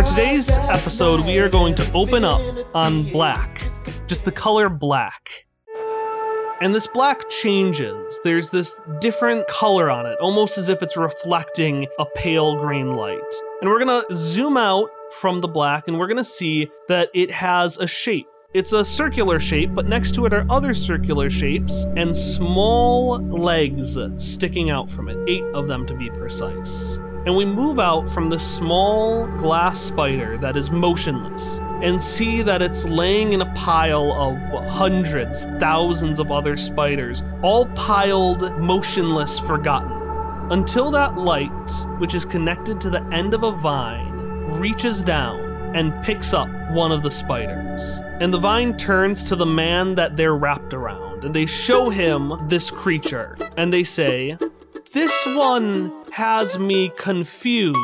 for today's episode, we are going to open up on black, just the color black. And this black changes. There's this different color on it, almost as if it's reflecting a pale green light. And we're gonna zoom out from the black and we're gonna see that it has a shape. It's a circular shape, but next to it are other circular shapes and small legs sticking out from it, eight of them to be precise. And we move out from the small glass spider that is motionless and see that it's laying in a pile of hundreds, thousands of other spiders, all piled, motionless, forgotten. Until that light, which is connected to the end of a vine, reaches down and picks up one of the spiders. And the vine turns to the man that they're wrapped around, and they show him this creature, and they say, This one has me confused.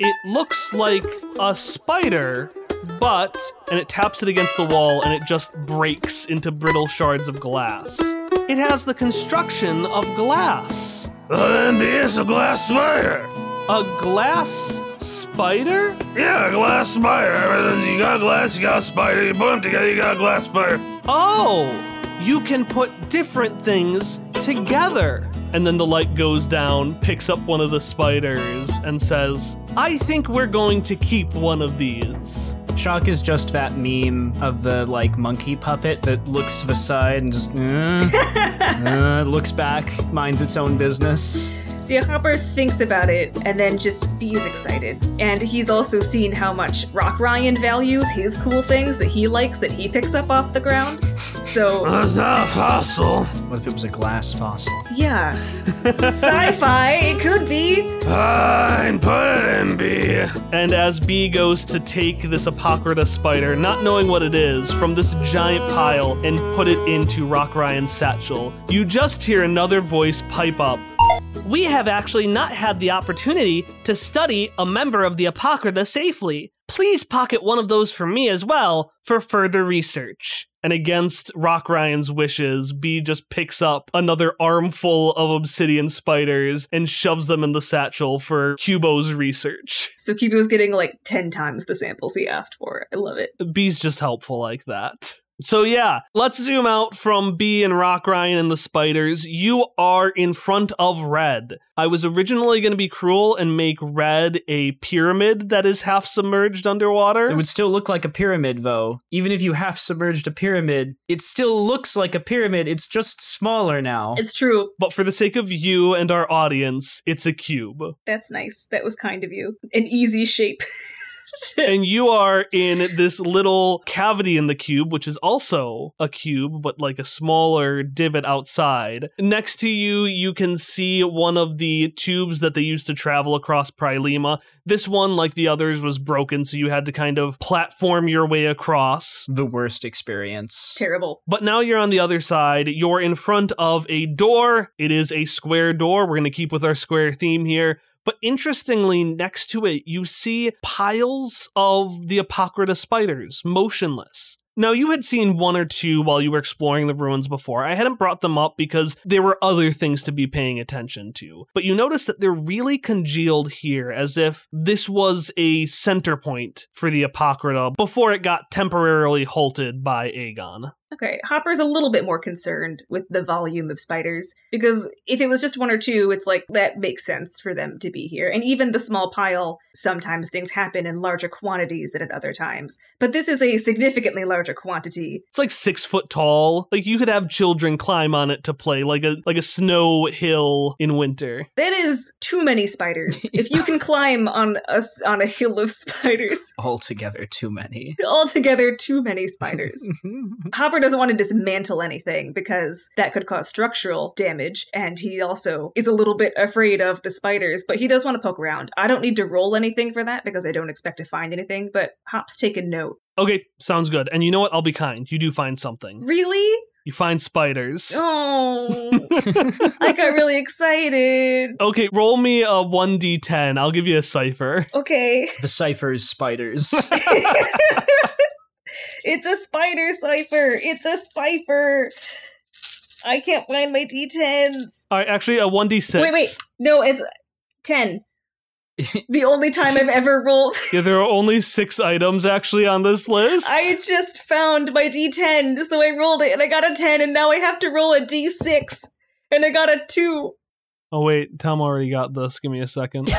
It looks like a spider, but, and it taps it against the wall and it just breaks into brittle shards of glass. It has the construction of glass. Then it's a glass spider. A glass spider? Yeah, a glass spider. You got glass, you got a spider. You put them together, you got a glass spider. Oh, you can put different things together. And then the light goes down, picks up one of the spiders, and says, I think we're going to keep one of these. Shock is just that meme of the like monkey puppet that looks to the side and just uh, uh, looks back, minds its own business. The Hopper thinks about it and then just bees excited. And he's also seen how much Rock Ryan values his cool things that he likes that he picks up off the ground. So, That's not a fossil. What if it was a glass fossil? yeah. Sci fi, it could be. Fine, put it in B. And as B goes to take this Apocryta spider, not knowing what it is, from this giant pile and put it into Rock Ryan's satchel, you just hear another voice pipe up. We have actually not had the opportunity to study a member of the Apocryta safely. Please pocket one of those for me as well for further research. And against Rock Ryan's wishes, B just picks up another armful of obsidian spiders and shoves them in the satchel for Cubo's research. So Cubo's getting like 10 times the samples he asked for. I love it. B's just helpful like that. So yeah, let's zoom out from B and Rock Ryan and the spiders. You are in front of Red. I was originally going to be cruel and make Red a pyramid that is half submerged underwater. It would still look like a pyramid, though. Even if you half submerged a pyramid, it still looks like a pyramid. It's just smaller now. It's true. but for the sake of you and our audience, it's a cube. That's nice. That was kind of you. An easy shape. and you are in this little cavity in the cube, which is also a cube, but like a smaller divot outside. Next to you, you can see one of the tubes that they used to travel across Prilema. This one, like the others, was broken, so you had to kind of platform your way across. the worst experience. Terrible. But now you're on the other side. You're in front of a door. It is a square door. We're going to keep with our square theme here. But interestingly, next to it, you see piles of the Apocryta spiders, motionless. Now, you had seen one or two while you were exploring the ruins before. I hadn't brought them up because there were other things to be paying attention to. But you notice that they're really congealed here, as if this was a center point for the Apocryta before it got temporarily halted by Aegon. Okay, Hopper's a little bit more concerned with the volume of spiders because if it was just one or two, it's like that makes sense for them to be here. And even the small pile, sometimes things happen in larger quantities than at other times. But this is a significantly larger quantity. It's like six foot tall. Like you could have children climb on it to play, like a like a snow hill in winter. That is too many spiders. if you can climb on a s- on a hill of spiders, Altogether, too many. altogether too many spiders. Hopper doesn't want to dismantle anything because that could cause structural damage, and he also is a little bit afraid of the spiders, but he does want to poke around. I don't need to roll anything for that because I don't expect to find anything, but Hop's taken note. Okay, sounds good. And you know what? I'll be kind. You do find something. Really? You find spiders. Oh, I got really excited. Okay, roll me a 1d10. I'll give you a cipher. Okay. the cipher is spiders. it's a spider cipher. It's a spifer. I can't find my d10s. All right, actually, a 1d6. Wait, wait. No, it's 10. The only time I've ever rolled. Yeah, there are only six items actually on this list. I just found my D10, so I rolled it and I got a 10, and now I have to roll a D6, and I got a 2. Oh wait, Tom already got this. Give me a second.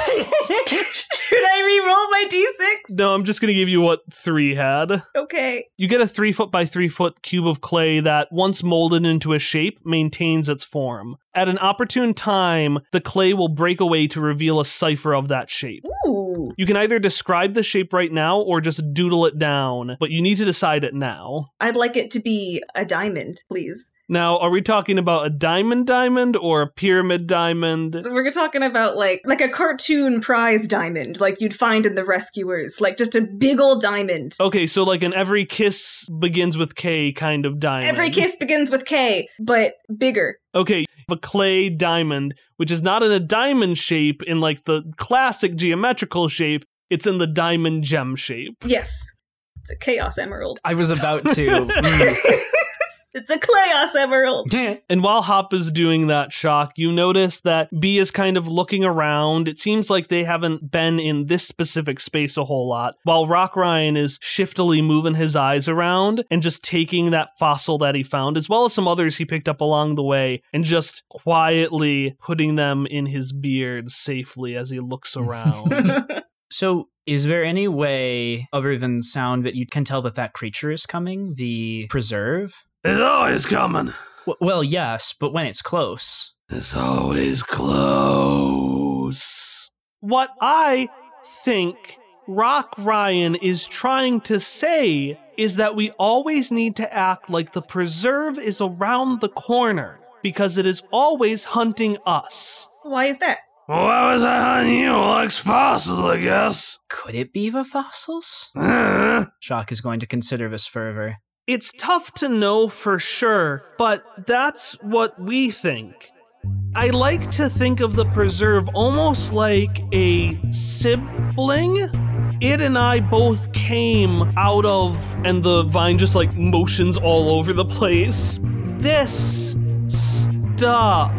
Should I re-roll my D6? no, I'm just gonna give you what three had. Okay. You get a three foot by three foot cube of clay that, once molded into a shape, maintains its form. At an opportune time, the clay will break away to reveal a cipher of that shape. Ooh. You can either describe the shape right now or just doodle it down, but you need to decide it now. I'd like it to be a diamond, please. Now, are we talking about a diamond diamond or a pyramid diamond? So we're talking about like like a cartoon prize diamond, like you'd find in the Rescuers, like just a big old diamond. Okay, so like an every kiss begins with K kind of diamond. Every kiss begins with K, but bigger. Okay, a clay diamond, which is not in a diamond shape in like the classic geometrical shape, it's in the diamond gem shape. Yes. It's a chaos emerald. I was about to. Mm. It's a chaos emerald. And while Hop is doing that shock, you notice that B is kind of looking around. It seems like they haven't been in this specific space a whole lot, while Rock Ryan is shiftily moving his eyes around and just taking that fossil that he found, as well as some others he picked up along the way, and just quietly putting them in his beard safely as he looks around. So, is there any way, other than sound, that you can tell that that creature is coming? The preserve? It's always coming. W- well, yes, but when it's close. It's always close. what I think Rock Ryan is trying to say is that we always need to act like the preserve is around the corner because it is always hunting us. Why is that? Why was I hunting you? Likes fossils, I guess. Could it be the fossils? Uh, Shock is going to consider this further. It's tough to know for sure, but that's what we think. I like to think of the preserve almost like a sibling. It and I both came out of, and the vine just like motions all over the place. This stuff.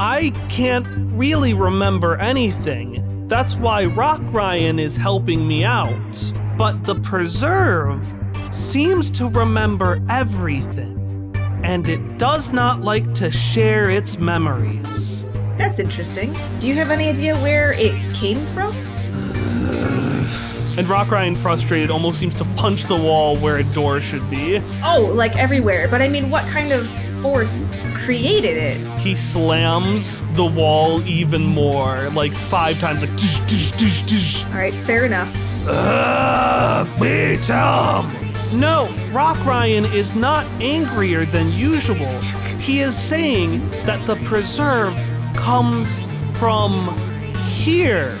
I can't really remember anything. That's why Rock Ryan is helping me out. But the preserve seems to remember everything. And it does not like to share its memories. That's interesting. Do you have any idea where it came from? And Rock Ryan, frustrated, almost seems to punch the wall where a door should be. Oh, like everywhere. But I mean, what kind of force created it? He slams the wall even more, like five times, like. All right, fair enough. uh, B, tell him. No, Rock Ryan is not angrier than usual. He is saying that the preserve comes from here.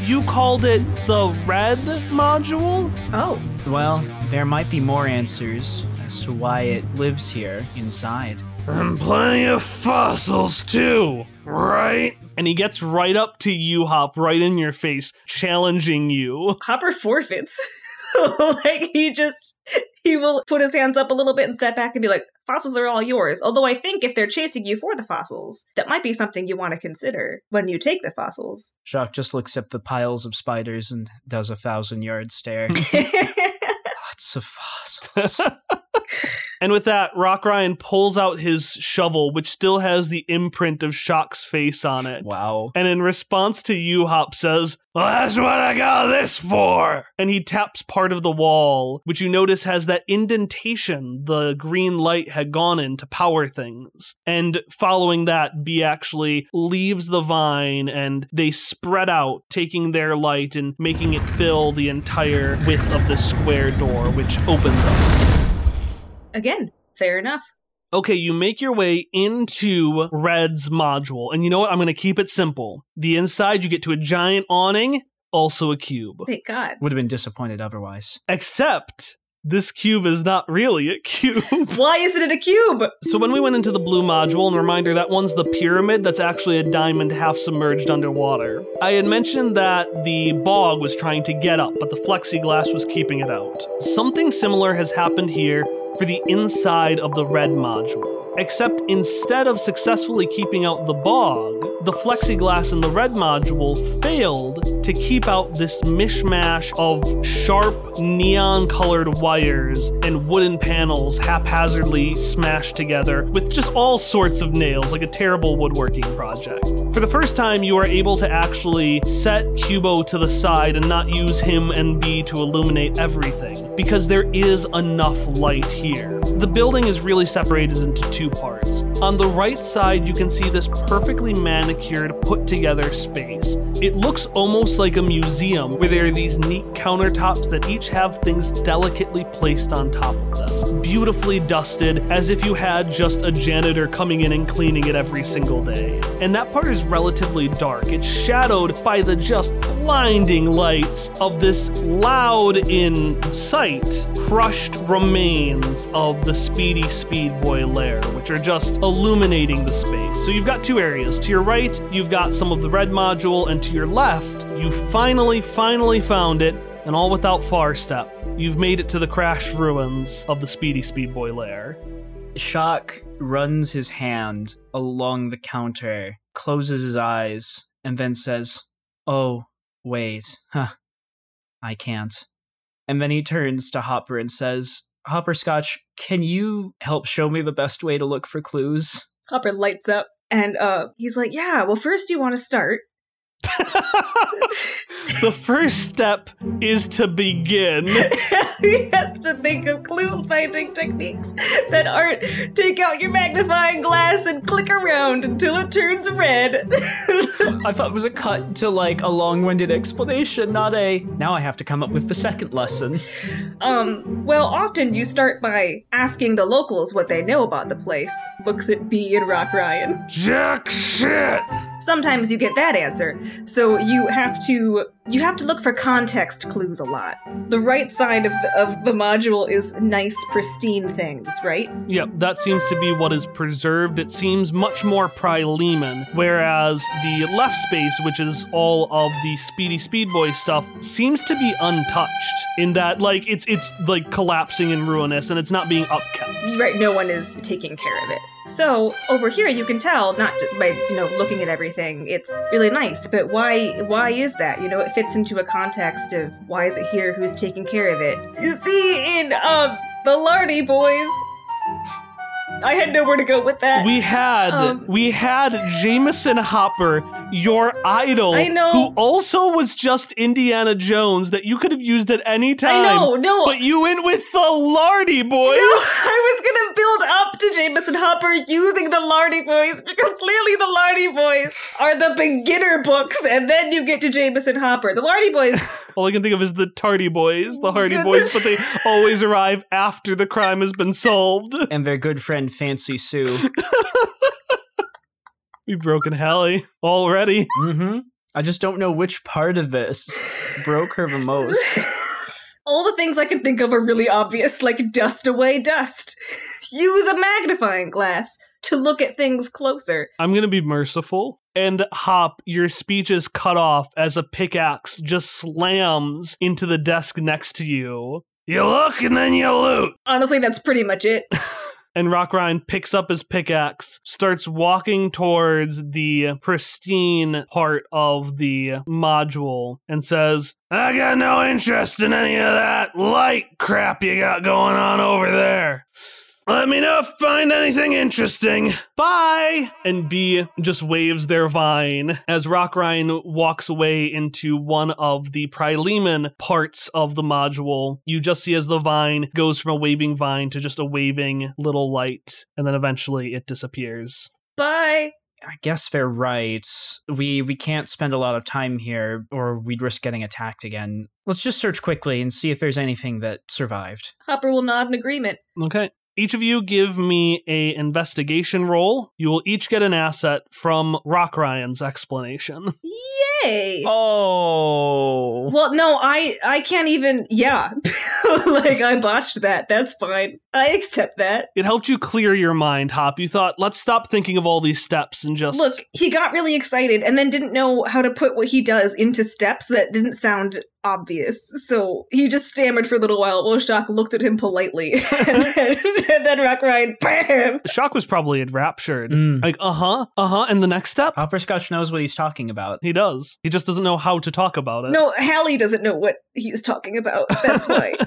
You called it the red module? Oh, Well, there might be more answers as to why it lives here inside. And plenty of fossils, too, right? And he gets right up to you, Hop, right in your face, challenging you. Hopper forfeits. like he just he will put his hands up a little bit and step back and be like, "Fossils are all yours." Although I think if they're chasing you for the fossils, that might be something you want to consider when you take the fossils. Shock just looks at the piles of spiders and does a thousand yard stare. Oh, Lots of fossils. And with that, Rock Ryan pulls out his shovel, which still has the imprint of Shock's face on it. wow. And in response to you, Hop says, Well, that's what I got this for. and he taps part of the wall, which you notice has that indentation the green light had gone in to power things. And following that, B actually leaves the vine and they spread out, taking their light and making it fill the entire width of the square door, which opens up. Again, fair enough. Okay, you make your way into Red's module. And you know what? I'm going to keep it simple. The inside, you get to a giant awning, also a cube. Thank God. Would have been disappointed otherwise. Except this cube is not really a cube. Why isn't it a cube? so when we went into the blue module, and reminder that one's the pyramid that's actually a diamond half submerged underwater. I had mentioned that the bog was trying to get up, but the plexiglass was keeping it out. Something similar has happened here for the inside of the red module. Except instead of successfully keeping out the bog, the plexiglass in the red module failed to keep out this mishmash of sharp neon colored wires and wooden panels haphazardly smashed together with just all sorts of nails, like a terrible woodworking project. For the first time, you are able to actually set Cubo to the side and not use him and B to illuminate everything, because there is enough light here. The building is really separated into two parts. On the right side, you can see this perfectly manicured, put together space. It looks almost like a museum where there are these neat countertops that each have things delicately placed on top of them. Beautifully dusted, as if you had just a janitor coming in and cleaning it every single day. And that part is relatively dark. It's shadowed by the just blinding lights of this loud in sight, crushed remains of the Speedy Speedboy lair, which are just illuminating the space. So you've got two areas. To your right, you've got some of the red module, and to your left, you finally, finally found it, and all without far step. You've made it to the crashed ruins of the Speedy Speedboy lair. Shock runs his hand along the counter, closes his eyes, and then says, Oh, wait. Huh. I can't. And then he turns to Hopper and says, Hopperscotch, can you help show me the best way to look for clues? Hopper lights up and uh, he's like, Yeah, well, first you want to start. the first step is to begin. he has to think of clue finding techniques that aren't take out your magnifying glass and click around until it turns red. I thought it was a cut to like a long-winded explanation, not a now I have to come up with the second lesson. Um, well, often you start by asking the locals what they know about the place. Looks at B and Rock Ryan. Jack shit! Sometimes you get that answer. So you have to you have to look for context clues a lot. The right side of the of the module is nice, pristine things, right? Yep, that seems to be what is preserved. It seems much more Prileman, whereas the left space, which is all of the Speedy Speedboy stuff, seems to be untouched. In that, like, it's it's like collapsing and ruinous, and it's not being upkept. Right, no one is taking care of it. So over here, you can tell not by you know looking at everything. It's really nice, but why? Why is that? You know, it fits into a context of why is it here? Who's taking care of it? You see, in um the Lardy Boys. I had nowhere to go with that. We had Um, we had Jameson Hopper, your idol, I know. who also was just Indiana Jones that you could have used at any time. I know, no. But you went with the Lardy boys. No, I was gonna build up to Jameson Hopper using the Lardy Boys because clearly the Lardy Boys are the beginner books, and then you get to Jameson Hopper. The Lardy Boys All I can think of is the Tardy Boys, the Hardy Boys, but they always arrive after the crime has been solved. And their good friend Fancy Sue. We've broken Hallie already. mm-hmm. I just don't know which part of this broke her the most. All the things I can think of are really obvious, like dust away dust. Use a magnifying glass to look at things closer. I'm going to be merciful. And Hop, your speech is cut off as a pickaxe just slams into the desk next to you. You look and then you loot. Honestly, that's pretty much it. And Rock Ryan picks up his pickaxe, starts walking towards the pristine part of the module, and says, I got no interest in any of that light crap you got going on over there. Let me know if you find anything interesting. Bye! And B just waves their vine as Rock Ryan walks away into one of the Prileman parts of the module. You just see as the vine goes from a waving vine to just a waving little light, and then eventually it disappears. Bye. I guess they're right. We we can't spend a lot of time here, or we'd risk getting attacked again. Let's just search quickly and see if there's anything that survived. Hopper will nod in agreement. Okay. Each of you give me a investigation roll. You will each get an asset from Rock Ryan's explanation. Yay! Oh. Well, no, I I can't even. Yeah, like I botched that. That's fine. I accept that. It helped you clear your mind, Hop. You thought, let's stop thinking of all these steps and just Look, he got really excited and then didn't know how to put what he does into steps that didn't sound obvious. So he just stammered for a little while while Shock looked at him politely. and, then, and then Rock Ryan, bam! Shock was probably enraptured. Mm. Like, uh huh, uh huh. And the next step, Hopperscotch knows what he's talking about. he does. He just doesn't know how to talk about it. No, Hallie doesn't know what he's talking about. That's why.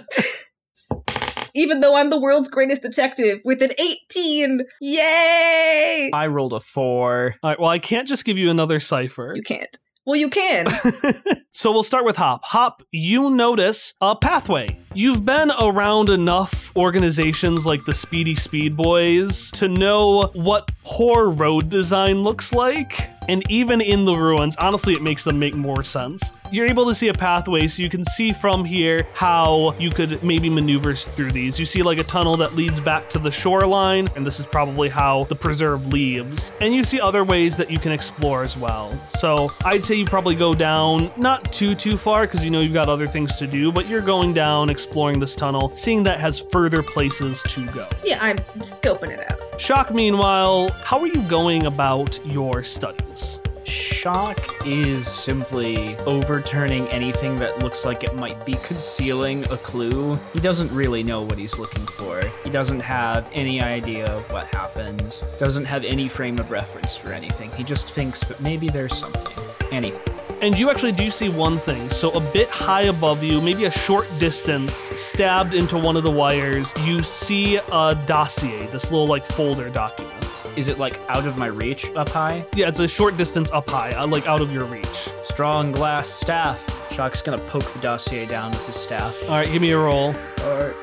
Even though I'm the world's greatest detective with an 18! Yay! I rolled a four. All right. Well, I can't just give you another cipher. You can't. Well, you can. so we'll start with Hop. Hop, you notice a pathway. You've been around enough organizations like the Speedy Speed Boys to know what poor road design looks like. And even in the ruins, honestly, it makes them make more sense. You're able to see a pathway, so you can see from here how you could maybe maneuver through these. You see like a tunnel that leads back to the shoreline, and this is probably how the preserve leaves. And you see other ways that you can explore as well. So I'd say you probably go down not too too far because you know you've got other things to do, but you're going down, exploring this tunnel, seeing that has further places to go. yeah, I'm scoping it out. Shock, meanwhile, how are you going about your studies? Shock is simply overturning anything that looks like it might be concealing a clue. He doesn't really know what he's looking for. He doesn't have any idea of what happened, doesn't have any frame of reference for anything. He just thinks that maybe there's something. Anything. And you actually do see one thing. So, a bit high above you, maybe a short distance, stabbed into one of the wires, you see a dossier, this little like folder document. Is it like out of my reach up high? Yeah, it's a short distance up high, uh, like out of your reach. Strong glass staff. Shock's gonna poke the dossier down with his staff. All right, give me a roll. All right,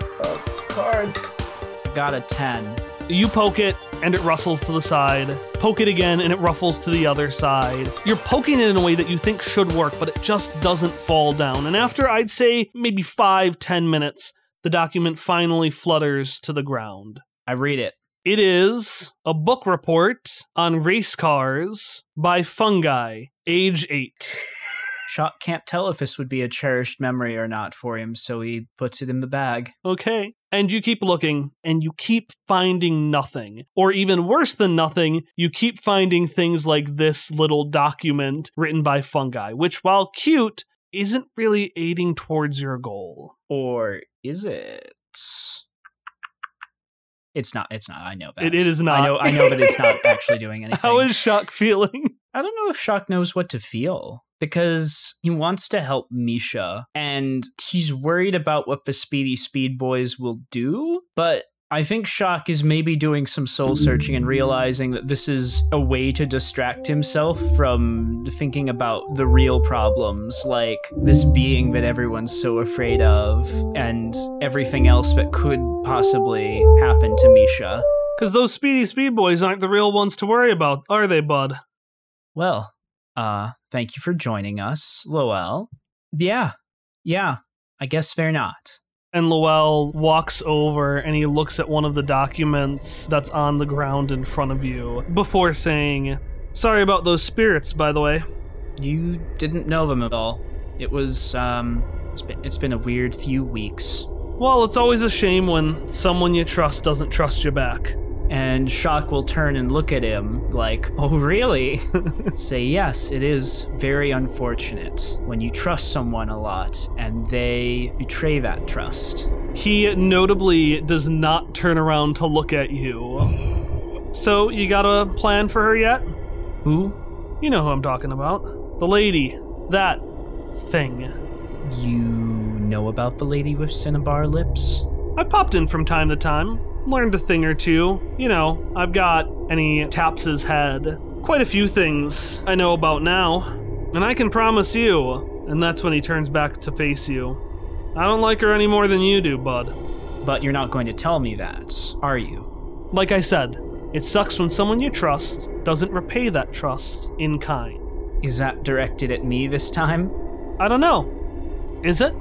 Cards. Got a 10. You poke it, and it rustles to the side. Poke it again, and it ruffles to the other side. You're poking it in a way that you think should work, but it just doesn't fall down. And after, I'd say, maybe five, ten minutes, the document finally flutters to the ground. I read it. It is a book report on race cars by Fungi, age eight. Shock can't tell if this would be a cherished memory or not for him, so he puts it in the bag. Okay. And you keep looking and you keep finding nothing. Or even worse than nothing, you keep finding things like this little document written by fungi, which, while cute, isn't really aiding towards your goal. Or is it? It's not. It's not. I know that. It- it is not. I know. I know that it's not actually doing anything. How is Shock feeling? I don't know if Shock knows what to feel because he wants to help Misha and he's worried about what the Speedy Speed Boys will do. But I think Shock is maybe doing some soul searching and realizing that this is a way to distract himself from thinking about the real problems, like this being that everyone's so afraid of and everything else that could possibly happen to Misha. Because those Speedy Speed Boys aren't the real ones to worry about, are they, bud? Well, uh, thank you for joining us, Lowell. Yeah, yeah, I guess they're not. And Lowell walks over and he looks at one of the documents that's on the ground in front of you before saying, Sorry about those spirits, by the way. You didn't know them at all. It was, um, it's been, it's been a weird few weeks. Well, it's always a shame when someone you trust doesn't trust you back. And Shock will turn and look at him like, oh, really? Say, yes, it is very unfortunate when you trust someone a lot and they betray that trust. He notably does not turn around to look at you. So, you got a plan for her yet? Who? You know who I'm talking about. The lady. That thing. You know about the lady with cinnabar lips? I popped in from time to time, learned a thing or two. You know, I've got, and he taps his head, quite a few things I know about now. And I can promise you, and that's when he turns back to face you. I don't like her any more than you do, bud. But you're not going to tell me that, are you? Like I said, it sucks when someone you trust doesn't repay that trust in kind. Is that directed at me this time? I don't know. Is it?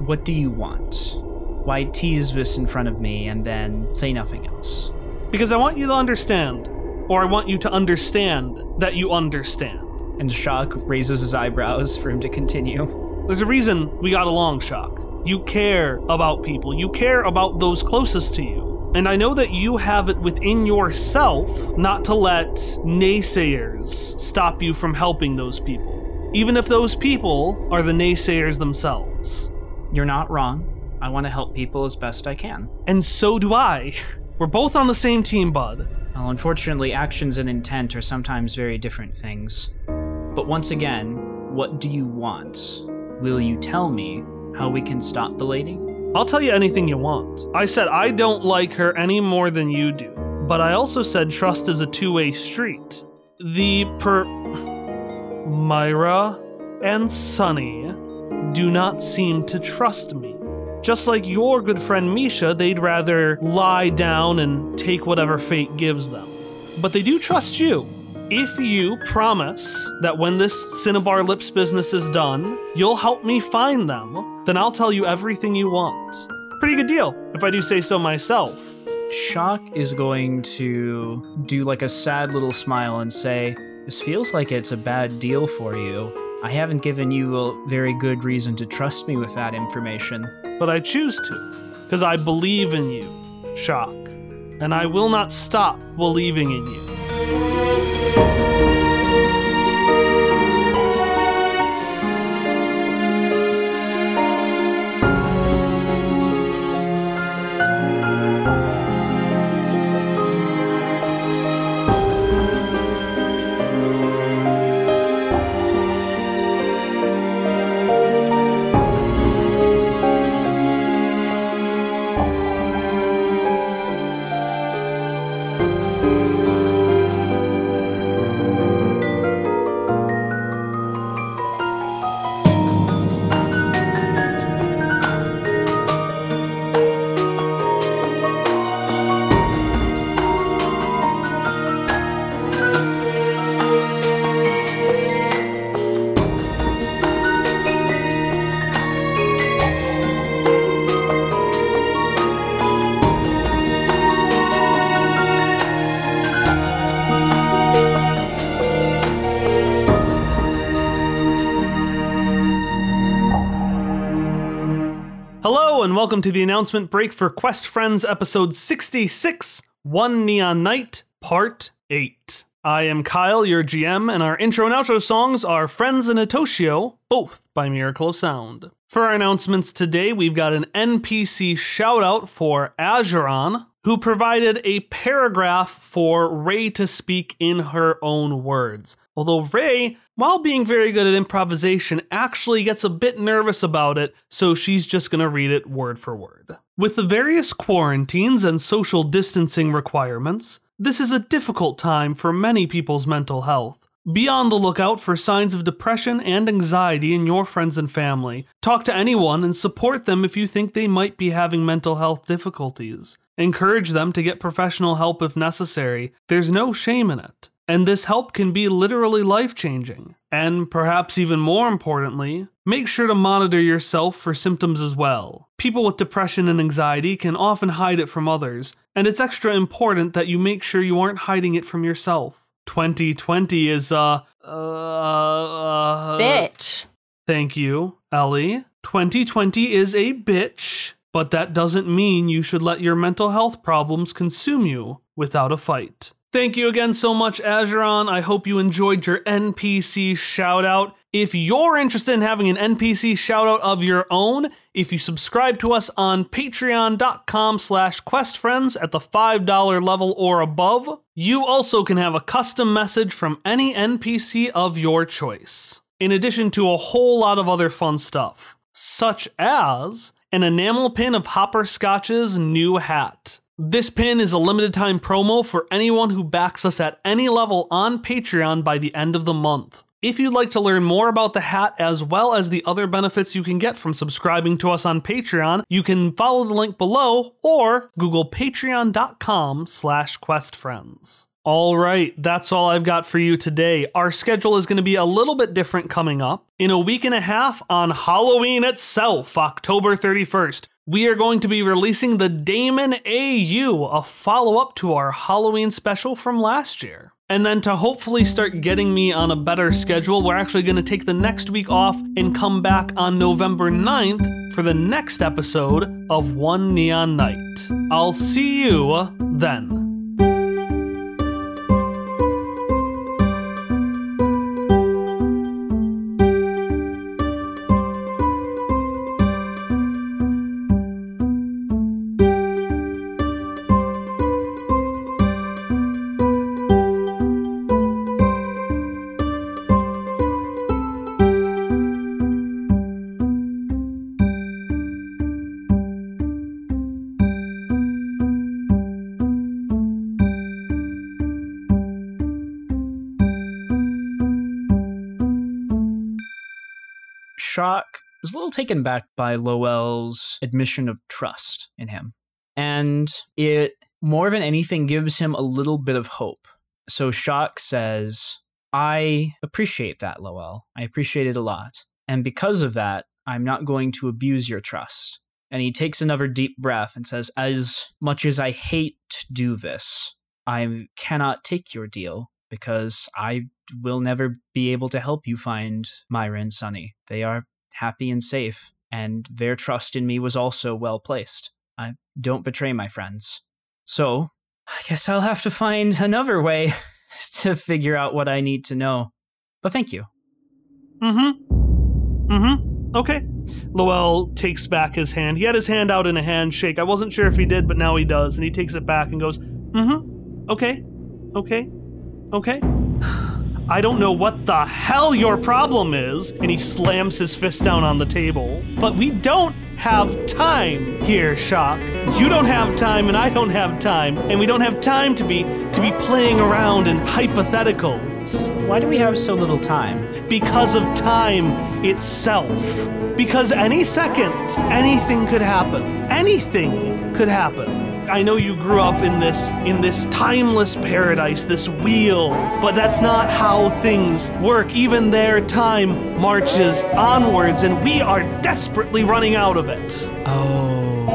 What do you want? Why tease this in front of me and then say nothing else? Because I want you to understand, or I want you to understand that you understand. And Shock raises his eyebrows for him to continue. There's a reason we got along, Shock. You care about people, you care about those closest to you. And I know that you have it within yourself not to let naysayers stop you from helping those people, even if those people are the naysayers themselves. You're not wrong. I want to help people as best I can. And so do I. We're both on the same team, bud. Well, unfortunately, actions and intent are sometimes very different things. But once again, what do you want? Will you tell me how we can stop the lady? I'll tell you anything you want. I said I don't like her any more than you do, but I also said trust is a two way street. The per. Myra and Sunny do not seem to trust me. Just like your good friend Misha, they'd rather lie down and take whatever fate gives them. But they do trust you. If you promise that when this Cinnabar Lips business is done, you'll help me find them, then I'll tell you everything you want. Pretty good deal, if I do say so myself. Shock is going to do like a sad little smile and say, This feels like it's a bad deal for you. I haven't given you a very good reason to trust me with that information. But I choose to, because I believe in you, Shock. And I will not stop believing in you. Welcome to the announcement break for Quest Friends episode 66 One Neon Night, Part 8. I am Kyle, your GM, and our intro and outro songs are Friends and Atoshio, both by Miracle of Sound. For our announcements today, we've got an NPC shout out for Azuron, who provided a paragraph for Ray to speak in her own words. Although Ray, while being very good at improvisation, actually gets a bit nervous about it, so she's just gonna read it word for word. With the various quarantines and social distancing requirements, this is a difficult time for many people's mental health. Be on the lookout for signs of depression and anxiety in your friends and family. Talk to anyone and support them if you think they might be having mental health difficulties. Encourage them to get professional help if necessary. There's no shame in it. And this help can be literally life changing. And perhaps even more importantly, make sure to monitor yourself for symptoms as well. People with depression and anxiety can often hide it from others, and it's extra important that you make sure you aren't hiding it from yourself. 2020 is uh uh, uh Bitch. Thank you, Ellie. 2020 is a bitch, but that doesn't mean you should let your mental health problems consume you without a fight. Thank you again so much, Azuron. I hope you enjoyed your NPC shout out. If you're interested in having an NPC shout out of your own, if you subscribe to us on patreon.com slash questfriends at the $5 level or above, you also can have a custom message from any NPC of your choice. In addition to a whole lot of other fun stuff, such as an enamel pin of Hopperscotch's new hat. This pin is a limited time promo for anyone who backs us at any level on Patreon by the end of the month. If you'd like to learn more about the hat as well as the other benefits you can get from subscribing to us on Patreon, you can follow the link below or Google patreon.com slash questfriends. All right, that's all I've got for you today. Our schedule is going to be a little bit different coming up. In a week and a half on Halloween itself, October 31st, we are going to be releasing the Damon AU, a follow up to our Halloween special from last year. And then to hopefully start getting me on a better schedule, we're actually going to take the next week off and come back on November 9th for the next episode of One Neon Night. I'll see you then. Taken back by Lowell's admission of trust in him. And it more than anything gives him a little bit of hope. So Shock says, I appreciate that, Lowell. I appreciate it a lot. And because of that, I'm not going to abuse your trust. And he takes another deep breath and says, As much as I hate to do this, I cannot take your deal because I will never be able to help you find Myra and Sunny. They are happy and safe, and their trust in me was also well placed. I don't betray my friends. So, I guess I'll have to find another way to figure out what I need to know. But thank you. Mm hmm. Mm hmm. Okay. Lowell takes back his hand. He had his hand out in a handshake. I wasn't sure if he did, but now he does. And he takes it back and goes, Mm hmm. Okay. Okay. Okay. I don't know what the hell your problem is. And he slams his fist down on the table. But we don't have time here, Shock. You don't have time and I don't have time. And we don't have time to be to be playing around in hypotheticals. Why do we have so little time? Because of time itself. Because any second, anything could happen. Anything could happen. I know you grew up in this in this timeless paradise, this wheel, but that's not how things work. Even their time marches onwards and we are desperately running out of it. Oh,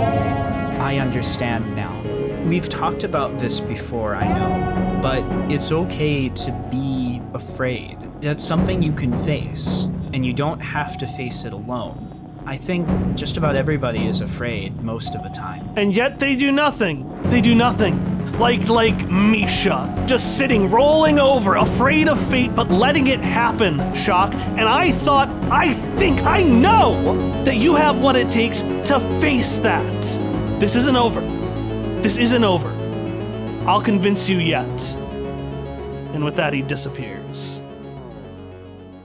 I understand now. We've talked about this before, I know, but it's okay to be afraid. That's something you can face, and you don't have to face it alone. I think just about everybody is afraid most of the time. And yet they do nothing. They do nothing. Like like Misha, just sitting rolling over, afraid of fate but letting it happen, Shock. And I thought, I think, I know that you have what it takes to face that. This isn't over. This isn't over. I'll convince you yet. And with that, he disappears.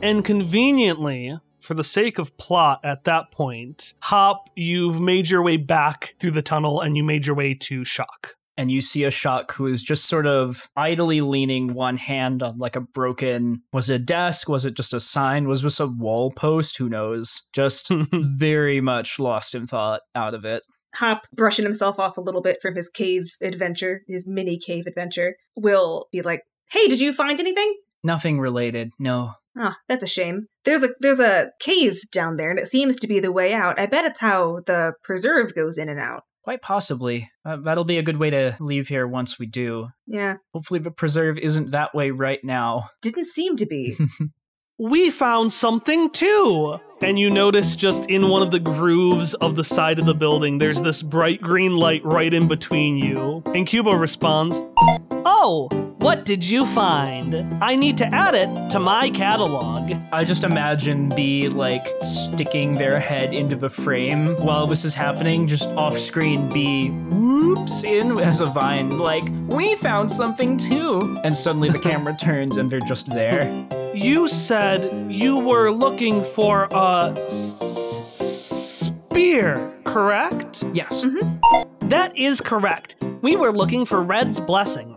And conveniently, for the sake of plot at that point, Hop, you've made your way back through the tunnel and you made your way to Shock. And you see a Shock who is just sort of idly leaning one hand on like a broken was it a desk? Was it just a sign? Was this a wall post? Who knows? Just very much lost in thought out of it. Hop, brushing himself off a little bit from his cave adventure, his mini cave adventure, will be like, Hey, did you find anything? Nothing related, no. Oh, that's a shame. There's a there's a cave down there, and it seems to be the way out. I bet it's how the preserve goes in and out. Quite possibly. Uh, that'll be a good way to leave here once we do. Yeah, Hopefully, the preserve isn't that way right now. didn't seem to be. We found something too! And you notice just in one of the grooves of the side of the building, there's this bright green light right in between you. And Cubo responds, Oh, what did you find? I need to add it to my catalog. I just imagine B like sticking their head into the frame while this is happening, just off screen. B whoops in as a vine, like we found something too, and suddenly the camera turns and they're just there. You said you were looking for a s- spear, correct? Yes, That is correct. We were looking for Red's Blessing.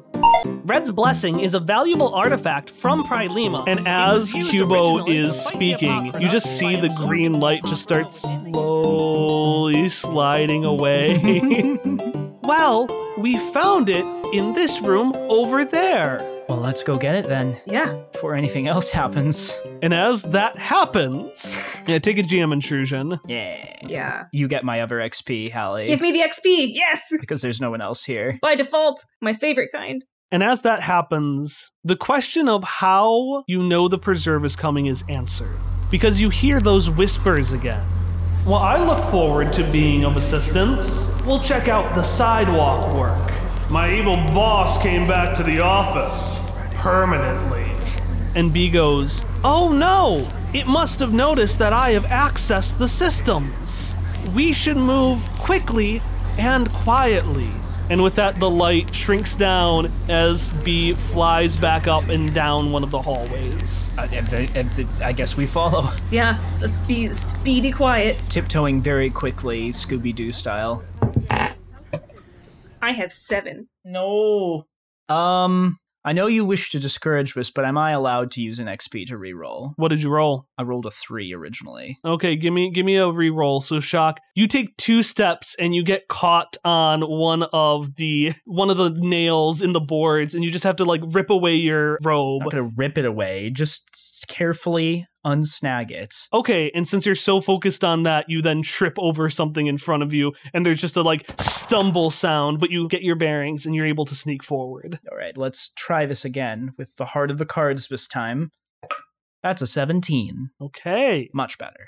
Red's Blessing is a valuable artifact from Prilema. And as Cubo is speaking, you just see the green light just start slowly sliding away. well, we found it in this room over there. Well let's go get it then yeah, before anything else happens. And as that happens, yeah, take a GM intrusion. Yeah, yeah. you get my other XP, Hallie, Give me the XP. Yes, because there's no one else here. by default, my favorite kind. And as that happens, the question of how you know the preserve is coming is answered. Because you hear those whispers again. Well, I look forward to being of assistance. We'll check out the sidewalk work. My evil boss came back to the office permanently. And B goes, Oh no! It must have noticed that I have accessed the systems. We should move quickly and quietly. And with that, the light shrinks down as B flies back up and down one of the hallways. Uh, and the- and the- I guess we follow, Yeah, let's be speedy quiet. tiptoeing very quickly, Scooby Doo style. I have seven. No. Um, I know you wish to discourage this, but am I allowed to use an XP to reroll? What did you roll? I rolled a three originally. Okay, give me give me a re-roll. So shock, you take two steps and you get caught on one of the one of the nails in the boards, and you just have to like rip away your I'm robe. not gonna rip it away. Just carefully unsnag it. Okay, and since you're so focused on that, you then trip over something in front of you, and there's just a like stumble sound, but you get your bearings and you're able to sneak forward. All right, let's try this again with the heart of the cards this time. That's a 17. Okay. Much better.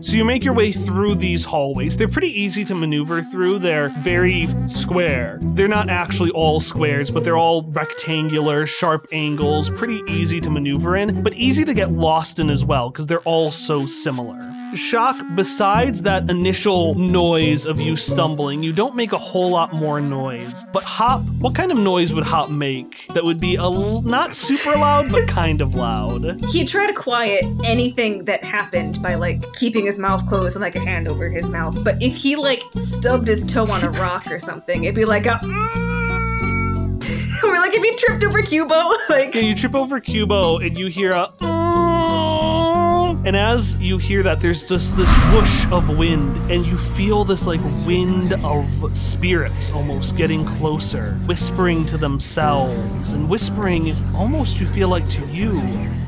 So you make your way through these hallways. They're pretty easy to maneuver through. They're very square. They're not actually all squares, but they're all rectangular, sharp angles, pretty easy to maneuver in, but easy to get lost in as well because they're all so similar. Shock, besides that initial noise of you stumbling, you don't make a whole lot more noise. But Hop, what kind of noise would Hop make that would be a l- not super loud, but kind of loud? He'd try to quiet anything that happened by like keeping his mouth closed and like a hand over his mouth. But if he like stubbed his toe on a rock or something, it'd be like a. Mm. or like if he tripped over Cubo, like Yeah, you trip over Cubo and you hear a. Mm. And as you hear that, there's just this whoosh of wind, and you feel this like wind of spirits almost getting closer, whispering to themselves, and whispering almost you feel like to you.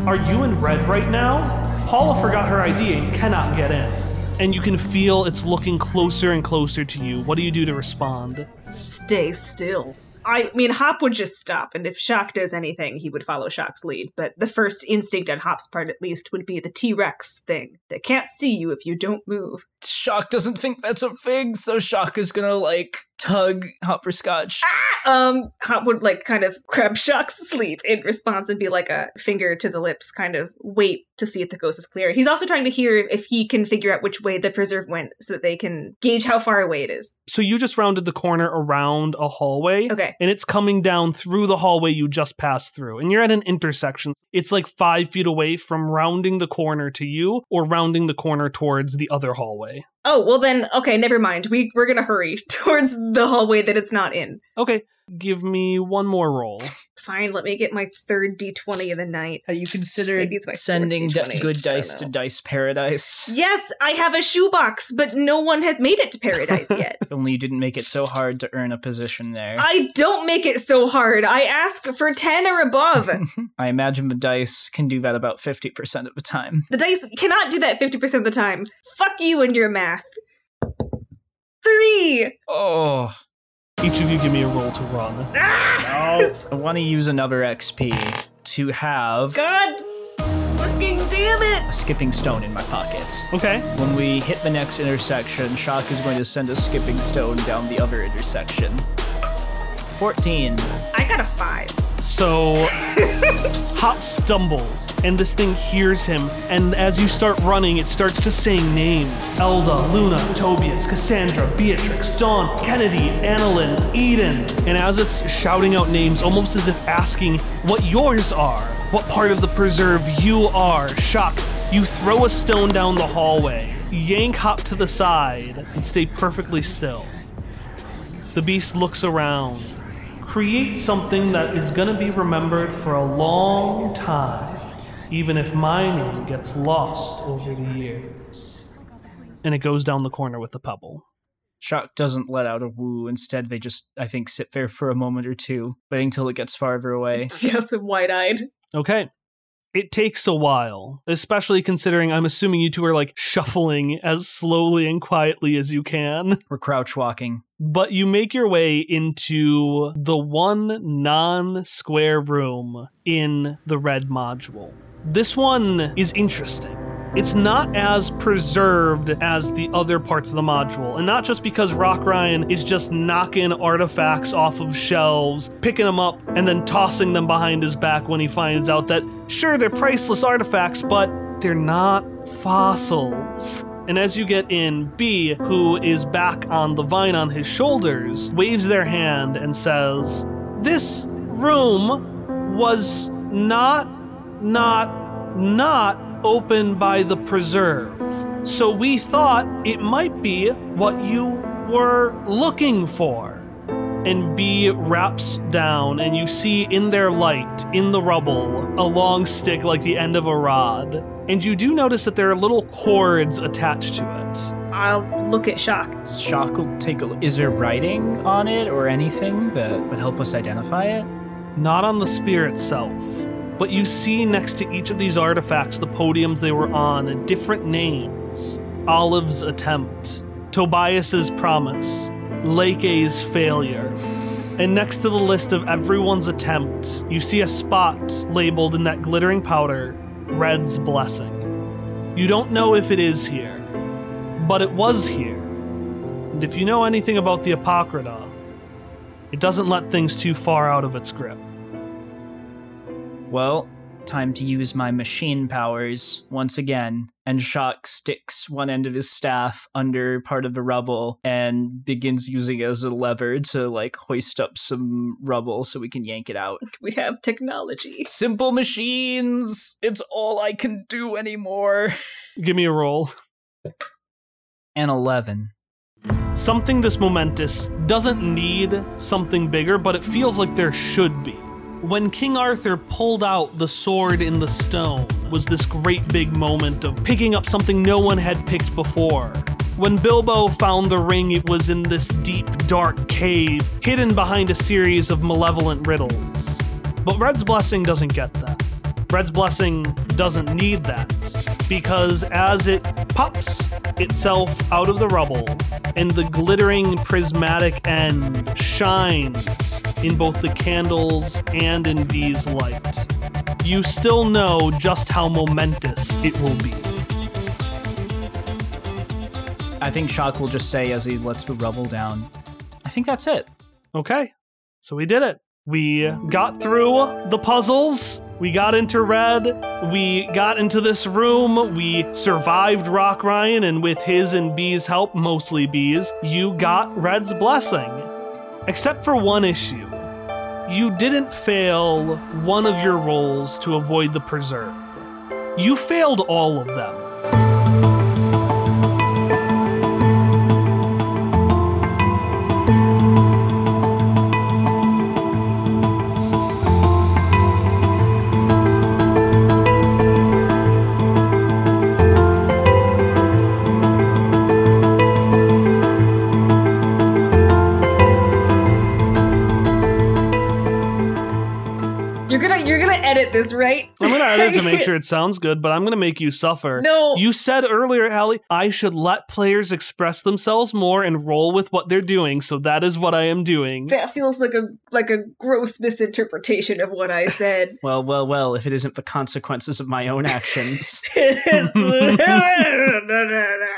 Are you in red right now? Paula forgot her ID and cannot get in. And you can feel it's looking closer and closer to you. What do you do to respond? stay still. I mean, Hop would just stop, and if Shock does anything, he would follow Shock's lead. But the first instinct on Hop's part, at least, would be the T Rex thing that can't see you if you don't move. Shock doesn't think that's a thing, so Shock is gonna like tug Hopperscotch. Um, Hop would like kind of grab Shock's sleeve in response and be like a finger to the lips, kind of wait to see if the ghost is clear. He's also trying to hear if he can figure out which way the preserve went so that they can gauge how far away it is. So you just rounded the corner around a hallway. Okay. And it's coming down through the hallway you just passed through. And you're at an intersection. It's like five feet away from rounding the corner to you or rounding the corner towards the other hallway. Oh, well then, okay, never mind. We, we're gonna hurry towards the hallway that it's not in. Okay. Give me one more roll. Fine, let me get my third d20 of the night. Have you considered Maybe it's my sending D20, good dice to. Dice Paradise? Yes, I have a shoebox, but no one has made it to paradise yet. Only you didn't make it so hard to earn a position there. I don't make it so hard. I ask for 10 or above. I imagine the dice can do that about 50% of the time. the dice cannot do that 50% of the time. Fuck you and your math. Three! Oh. Each of you give me a roll to run. I want to use another XP to have God fucking damn it! a skipping stone in my pocket. Okay. When we hit the next intersection, Shock is going to send a skipping stone down the other intersection. 14. I got a five. So Hop stumbles, and this thing hears him. And as you start running, it starts just saying names Elda, Luna, Tobias, Cassandra, Beatrix, Dawn, Kennedy, Annalyn, Eden. And as it's shouting out names, almost as if asking what yours are, what part of the preserve you are, Shock, you throw a stone down the hallway, yank Hop to the side, and stay perfectly still. The beast looks around. Create something that is going to be remembered for a long time, even if my name gets lost over the years. And it goes down the corner with the pebble. Shock doesn't let out a woo. Instead, they just, I think, sit there for a moment or two, waiting till it gets farther away. Yes, wide eyed. Okay. It takes a while, especially considering I'm assuming you two are like shuffling as slowly and quietly as you can. We're crouch walking. But you make your way into the one non square room in the red module. This one is interesting. It's not as preserved as the other parts of the module, and not just because Rock Ryan is just knocking artifacts off of shelves, picking them up, and then tossing them behind his back when he finds out that, sure, they're priceless artifacts, but they're not fossils. And as you get in, B, who is back on the vine on his shoulders, waves their hand and says, This room was not, not, not open by the preserve. So we thought it might be what you were looking for. And B wraps down, and you see in their light, in the rubble, a long stick like the end of a rod. And you do notice that there are little cords attached to it. I'll look at Shock. Shock will take a look. Is there writing on it or anything that would help us identify it? Not on the spear itself, but you see next to each of these artifacts the podiums they were on and different names Olive's attempt, Tobias's promise, Lake A's failure. And next to the list of everyone's attempt, you see a spot labeled in that glittering powder Red's blessing. You don't know if it is here, but it was here. And if you know anything about the Apocrypha, it doesn't let things too far out of its grip. Well, time to use my machine powers once again. And Shock sticks one end of his staff under part of the rubble and begins using it as a lever to like hoist up some rubble so we can yank it out. We have technology. Simple machines! It's all I can do anymore. Give me a roll. And 11. Something this momentous doesn't need something bigger, but it feels like there should be. When King Arthur pulled out the sword in the stone was this great big moment of picking up something no one had picked before. When Bilbo found the ring, it was in this deep, dark cave, hidden behind a series of malevolent riddles. But Red's Blessing doesn't get that. Red's Blessing doesn't need that, because as it pops itself out of the rubble, and the glittering prismatic end shines in both the candles and in V's light, you still know just how momentous it will be. I think Shock will just say as he lets the rubble down, I think that's it. Okay, so we did it. We got through the puzzles. We got into red. We got into this room. We survived Rock Ryan, and with his and B's help, mostly B's, you got Red's blessing. Except for one issue. You didn't fail one of your rolls to avoid the preserve. You failed all of them. Gonna edit this, right? I'm gonna edit to make sure it sounds good, but I'm gonna make you suffer. No. You said earlier, Hallie, I should let players express themselves more and roll with what they're doing, so that is what I am doing. that feels like a like a gross misinterpretation of what I said. Well, well, well, if it isn't the consequences of my own actions. All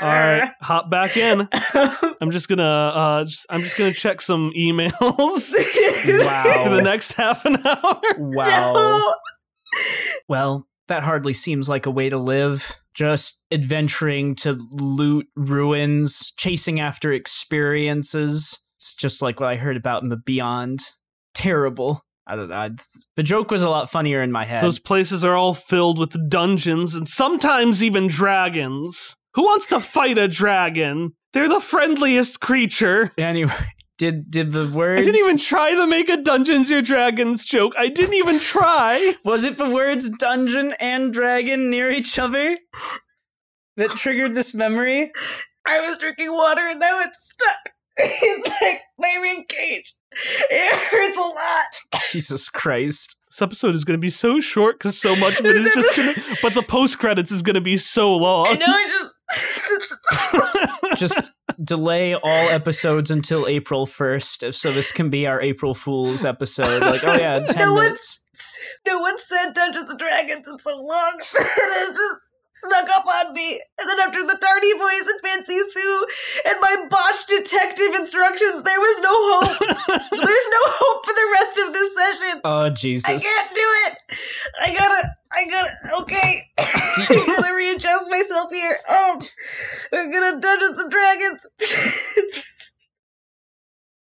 right, hop back in. I'm just gonna, uh, just, I'm just gonna check some emails for wow. the next half an hour. wow. Well, that hardly seems like a way to live. Just adventuring to loot ruins, chasing after experiences. It's just like what I heard about in the Beyond. Terrible. I don't know. The joke was a lot funnier in my head. Those places are all filled with dungeons and sometimes even dragons. Who wants to fight a dragon? They're the friendliest creature. Anyway, did did the words? I didn't even try to make a Dungeons or Dragons joke. I didn't even try. Was it the words dungeon and dragon near each other that triggered this memory? I was drinking water and now it's stuck in like my rib cage. It hurts a lot. Jesus Christ. This episode is going to be so short because so much of it is just going to. But the post credits is going to be so long. I know. I just. Just delay all episodes until April 1st so this can be our April Fool's episode. Like, oh yeah, 10 No one's- no one said Dungeons and Dragons in so long, it just snuck up on me. And then after the tardy boys and Fancy Sue and my botched detective instructions, there was no hope. There's no hope for the rest of this session. Oh, Jesus! I can't do it. I gotta. I gotta. Okay. I gotta readjust myself here. Oh, I'm gonna Dungeons and Dragons.